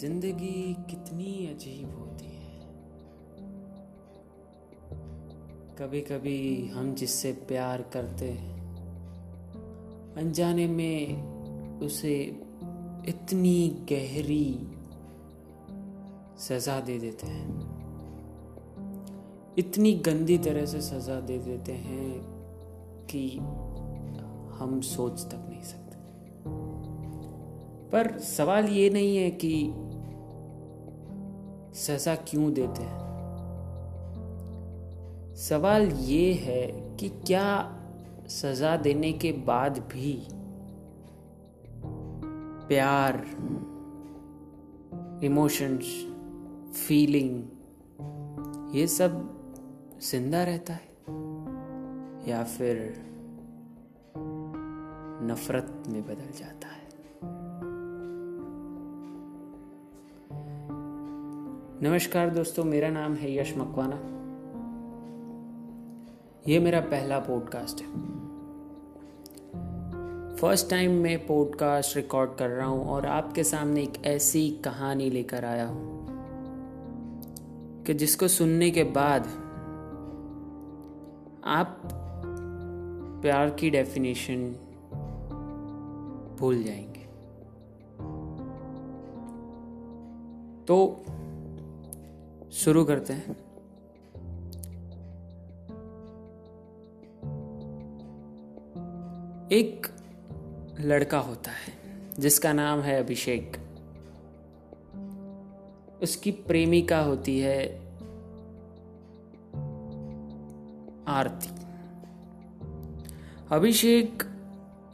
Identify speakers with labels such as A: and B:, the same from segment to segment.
A: ज़िंदगी कितनी अजीब होती है। कभी कभी हम जिससे प्यार करते हैं, अनजाने में उसे इतनी गहरी सजा दे देते हैं। इतनी गंदी तरह से सजा दे देते हैं कि हम सोच तक नहीं सकते। पर सवाल ये नहीं है कि सजा क्यों देते हैं? सवाल ये है कि क्या सजा देने के बाद भी प्यार इमोशंस फीलिंग ये सब ज़िंदा रहता है? या फिर नफरत में बदल जाता है? नमस्कार दोस्तों, मेरा नाम है यश मकवाना। ये मेरा पहला पॉडकास्ट है। फ़र्स्ट टाइम मैं पॉडकास्ट रिकॉर्ड कर रहा हूँ और आपके सामने एक ऐसी कहानी लेकर आया हूँ कि जिसको सुनने के बाद आप प्यार की डेफिनेशन भूल जाएँगे। तो शुरू करते हैं। एक लड़का होता है, जिसका नाम है अभिषेक। उसकी प्रेमिका होती है आरती। अभिषेक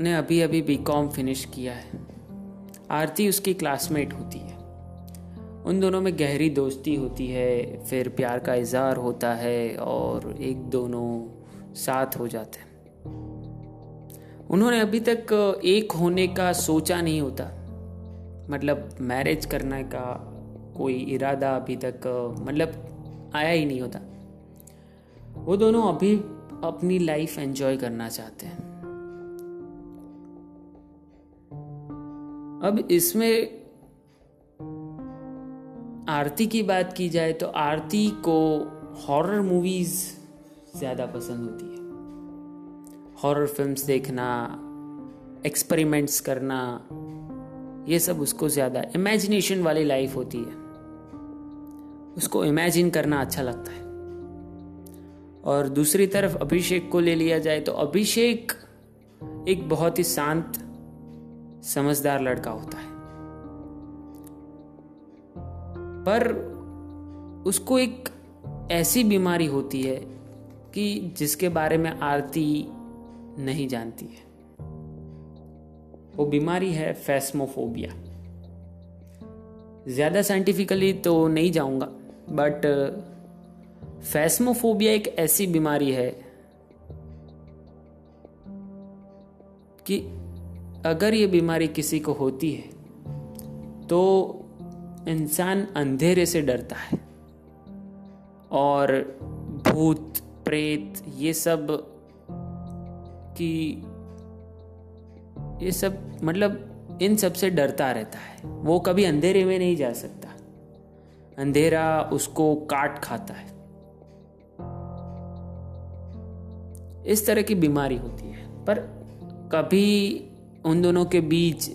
A: ने अभी अभी बीकॉम फिनिश किया है। आरती उसकी क्लासमेट होती है। उन दोनों में गहरी दोस्ती होती है, फिर प्यार का इजहार होता है और एक दोनों साथ हो जाते हैं। उन्होंने अभी तक एक होने का सोचा नहीं होता। मतलब मैरिज करने का कोई इरादा अभी तक मतलब आया ही नहीं होता। वो दोनों अभी अपनी लाइफ एंजॉय करना चाहते हैं। अब इसमें आरती की बात की जाए तो आरती को हॉरर मूवीज़ ज़्यादा पसंद होती है। हॉरर फिल्म्स देखना एक्सपेरिमेंट्स करना, ये सब उसको ज़्यादा इमेजिनेशन वाली लाइफ होती है। उसको इमेजिन करना अच्छा लगता है। और दूसरी तरफ़ अभिषेक को ले लिया जाए तो अभिषेक एक बहुत ही शांत, समझदार लड़का होता है। पर उसको एक ऐसी बीमारी होती है कि जिसके बारे में आरती नहीं जानती है। वो बीमारी है फैस्मोफोबिया। ज़्यादा साइंटिफिकली तो नहीं जाऊँगा बट फैस्मोफोबिया एक ऐसी बीमारी है कि अगर ये बीमारी किसी को होती है तो इंसान अंधेरे से डरता है। और भूत, प्रेत, ये सब की, ये सब मतलब इन सबसे डरता रहता है। वो कभी अंधेरे में नहीं जा सकता। अंधेरा उसको काट खाता है। इस तरह की बीमारी होती है। पर कभी उन दोनों के बीच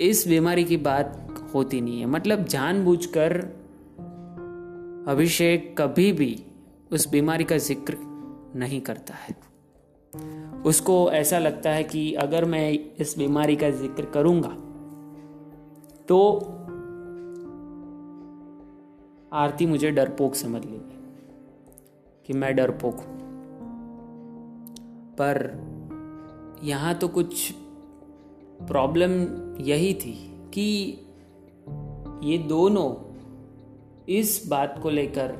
A: इस बीमारी की बात होती नहीं है। मतलब जानबूझकर अभिषेक कभी भी उस बीमारी का ज़िक्र नहीं करता है। उसको ऐसा लगता है कि अगर मैं इस बीमारी का ज़िक्र करूँगा तो आरती मुझे डरपोक समझ लेगी कि मैं डरपोक हूँ। पर यहाँ तो कुछ प्रॉब्लम यही थी कि ये दोनों इस बात को लेकर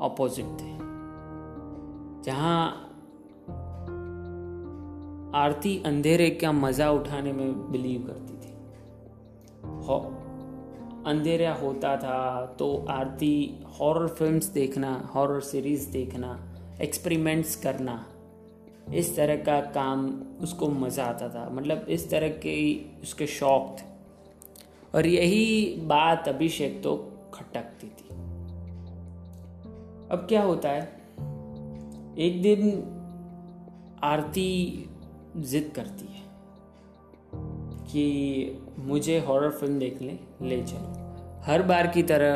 A: ऑपोजिट थे। जहाँ आरती अंधेरे का मज़ा उठाने में बिलीव करती थी। हो, अंधेरा होता था तो आरती हॉरर फिल्म्स देखना हॉरर सीरीज़ देखना एक्सपेरिमेंट्स करना इस तरह का काम उसको मज़ा आता था। मतलब इस तरह के उसके शौक थे। और यही बात अभिषेक तो खटकती थी। अब क्या होता है? एक दिन आरती जिद करती है कि मुझे हॉरर फ़िल्म देखने ले चलो। हर बार की तरह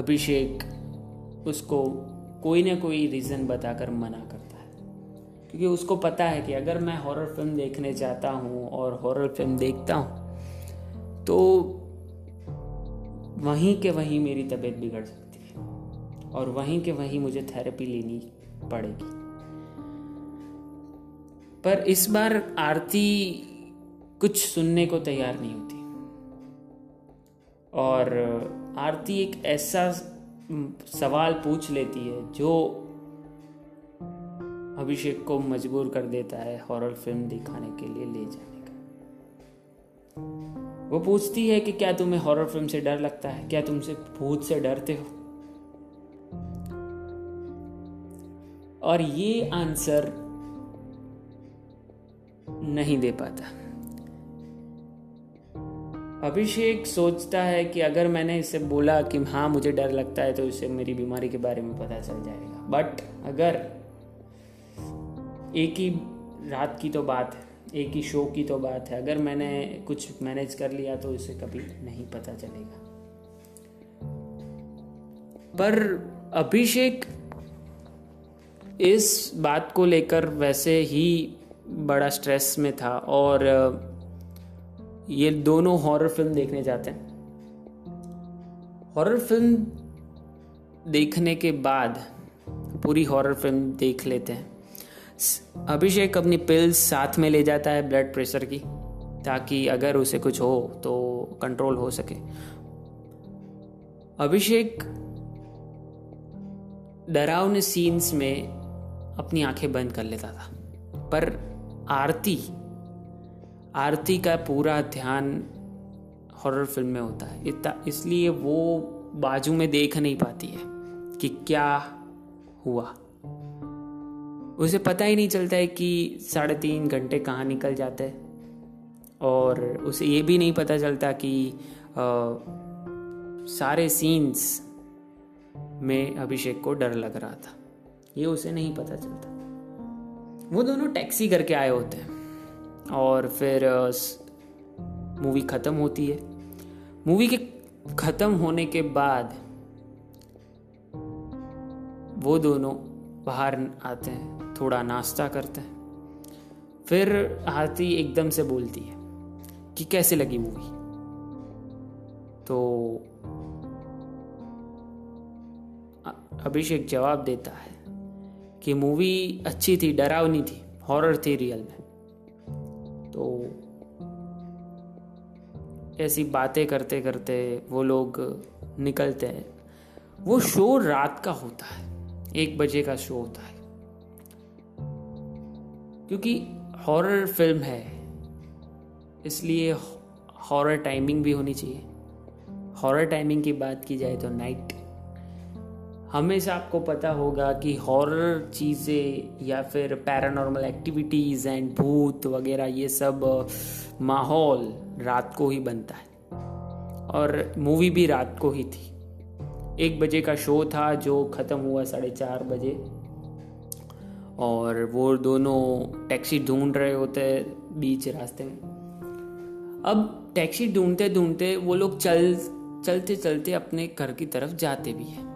A: अभिषेक उसको कोई ना कोई रीज़न बताकर मना करता है। क्योंकि उसको पता है कि अगर मैं हॉरर फ़िल्म देखने जाता हूँ और हॉरर फ़िल्म देखता हूँ तो वहीं के वहीं मेरी तबीयत बिगड़ सकती है और वहीं के वहीं मुझे थेरेपी लेनी पड़ेगी। पर इस बार आरती कुछ सुनने को तैयार नहीं होती। और आरती एक ऐसा सवाल पूछ लेती है जो अभिषेक को मजबूर कर देता है हॉरर फ़िल्म दिखाने के लिए ले जाने का। वो पूछती है कि क्या तुम्हें हॉरर फ़िल्म से डर लगता है? क्या तुमसे भूत से डरते हो? और ये आंसर नहीं दे पाता। अभिषेक सोचता है कि अगर मैंने इसे बोला कि हाँ मुझे डर लगता है तो इसे मेरी बीमारी के बारे में पता चल जाएगा। बट अगर एक ही रात की तो बात है। एक ही शो की तो बात है। अगर मैंने कुछ मैनेज कर लिया तो इसे कभी नहीं पता चलेगा। पर अभिषेक इस बात को लेकर वैसे ही बड़ा स्ट्रेस में था और ये दोनों हॉरर फ़िल्म देखने जाते हैं। हॉरर फ़िल्म देखने के बाद पूरी हॉरर फ़िल्म देख लेते हैं। अभिषेक अपनी पिल्स साथ में ले जाता है ब्लड प्रेशर की, ताकि अगर उसे कुछ हो तो कंट्रोल हो सके। अभिषेक डरावने सीन्स में अपनी आँखें बंद कर लेता था। पर आरती आरती का पूरा ध्यान हॉरर फ़िल्म में होता है। इसलिए वो बाजू में देख नहीं पाती है कि क्या हुआ। उसे पता ही नहीं चलता है कि साढ़े तीन घंटे कहाँ निकल जाते हैं। और उसे ये भी नहीं पता चलता कि आ, सारे सीन्स में अभिषेक को डर लग रहा था। ये उसे नहीं पता चलता। वो दोनों टैक्सी करके आए होते हैं। और फिर मूवी ख़त्म होती है। मूवी के ख़त्म होने के बाद वो दोनों बाहर आते हैं, थोड़ा नाश्ता करते हैं। फिर आरती एकदम से बोलती है कि कैसे लगी मूवी? तो अभिषेक जवाब देता है कि मूवी अच्छी थी, डरावनी थी, हॉरर थी रियल में। तो ऐसी बातें करते करते वो लोग निकलते हैं। वो शो रात का होता है। एक बजे का शो होता है। क्योंकि हॉरर फ़िल्म है, इसलिए हॉरर टाइमिंग भी होनी चाहिए। हॉरर टाइमिंग की बात की जाए तो नाइट हमेशा आपको पता होगा कि हॉरर चीज़ें या फिर पैरानॉर्मल एक्टिविटीज़ एंड भूत वगैरह, ये सब, माहौल रात को ही बनता है। और मूवी भी रात को ही थी। एक बजे का शो था जो ख़त्म हुआ साढ़े चार बजे। और वो दोनों टैक्सी ढूंढ रहे होते बीच रास्ते में। अब टैक्सी ढूंढते ढूंढते वो लोग चल, चलते चलते अपने घर की तरफ़ जाते भी हैं।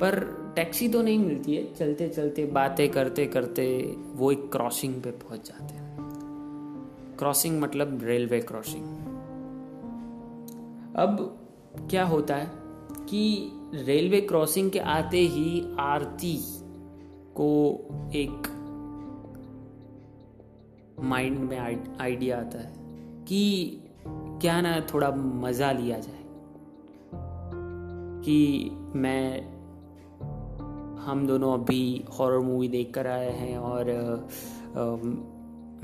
A: पर टैक्सी तो नहीं मिलती है। चलते चलते बातें करते करते वो एक क्रॉसिंग पे पहुँच जाते हैं। क्रॉसिंग मतलब रेलवे क्रॉसिंग। अब क्या होता है कि रेलवे क्रॉसिंग के आते ही आरती को एक माइंड में आइडिया आता है कि क्या ना थोड़ा मज़ा लिया जाए। कि मैं हम दोनों अभी हॉरर मूवी देख कर आए हैं और आ, आ,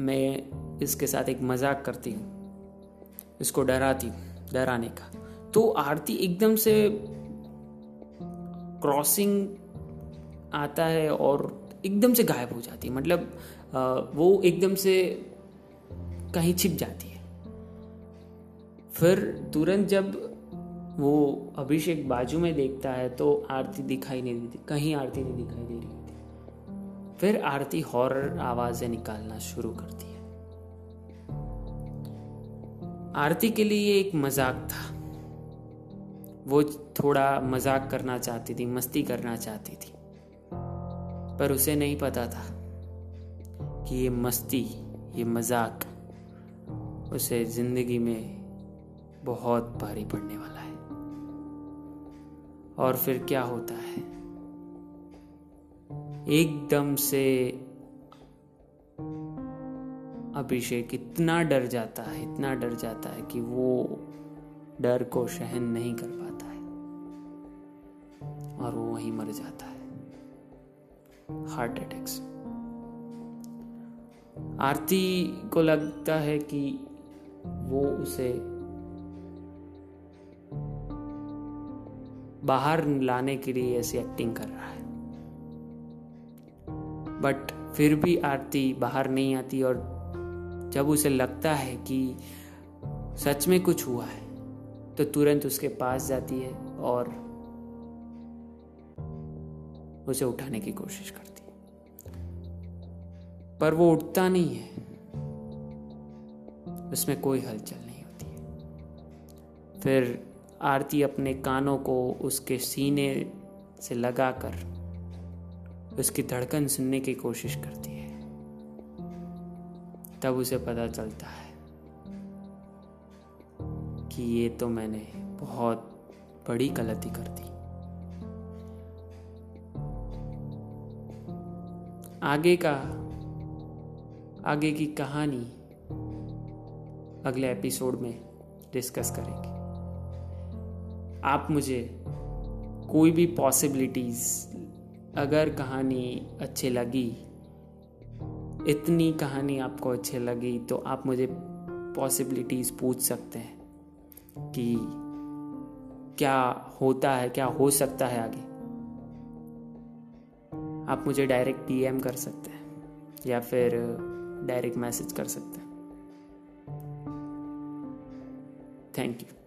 A: मैं इसके साथ एक मज़ाक करती हूँ इसको डराती हूँ। डराने का। तो आरती एकदम से क्रॉसिंग आता है और एकदम से गायब हो जाती है। मतलब वो एकदम से कहीं छिप जाती है। फिर तुरंत जब वो अभिषेक बाजू में देखता है तो आरती दिखाई नहीं देती। कहीं आरती नहीं दिखाई दे रही होती। फिर आरती हॉरर आवाज़ें निकालना शुरू करती है। आरती के लिए एक मज़ाक था। वो थोड़ा मज़ाक करना चाहती थी, मस्ती करना चाहती थी। पर उसे नहीं पता था कि ये मस्ती, ये मज़ाक उसे ज़िंदगी में बहुत भारी पड़ने वाला है। और फिर क्या होता है? एकदम से अभिषेक, इतना डर जाता है, इतना डर जाता है कि वो डर को सहन नहीं कर पाता है। और वो वहीं मर जाता है। हार्ट अटैक्स आरती को लगता है कि वो उसे बाहर लाने के लिए ऐसी एक्टिंग कर रहा है। बट फिर भी आरती बाहर नहीं आती और जब उसे लगता है कि सच में कुछ हुआ है तो तुरंत उसके पास जाती है और उसे उठाने की कोशिश करती है। पर वो उठता नहीं है। उसमें कोई हलचल नहीं होती है। फिर आरती अपने कानों को उसके सीने से लगाकर उसकी धड़कन सुनने की कोशिश करती है। तब उसे पता चलता है कि ये तो मैंने बहुत बड़ी गलती कर दी। आगे का, आगे की कहानी अगले एपिसोड में डिस्कस करेंगे। आप मुझे कोई भी पॉसिबिलिटीज़, अगर कहानी अच्छी लगी इतनी कहानी आपको अच्छी लगी तो आप मुझे पॉसिबिलिटीज़ पूछ सकते हैं कि क्या होता है, क्या हो सकता है आगे। आप मुझे डायरेक्ट डीएम कर सकते हैं या फिर डायरेक्ट मैसेज कर सकते हैं। Thank you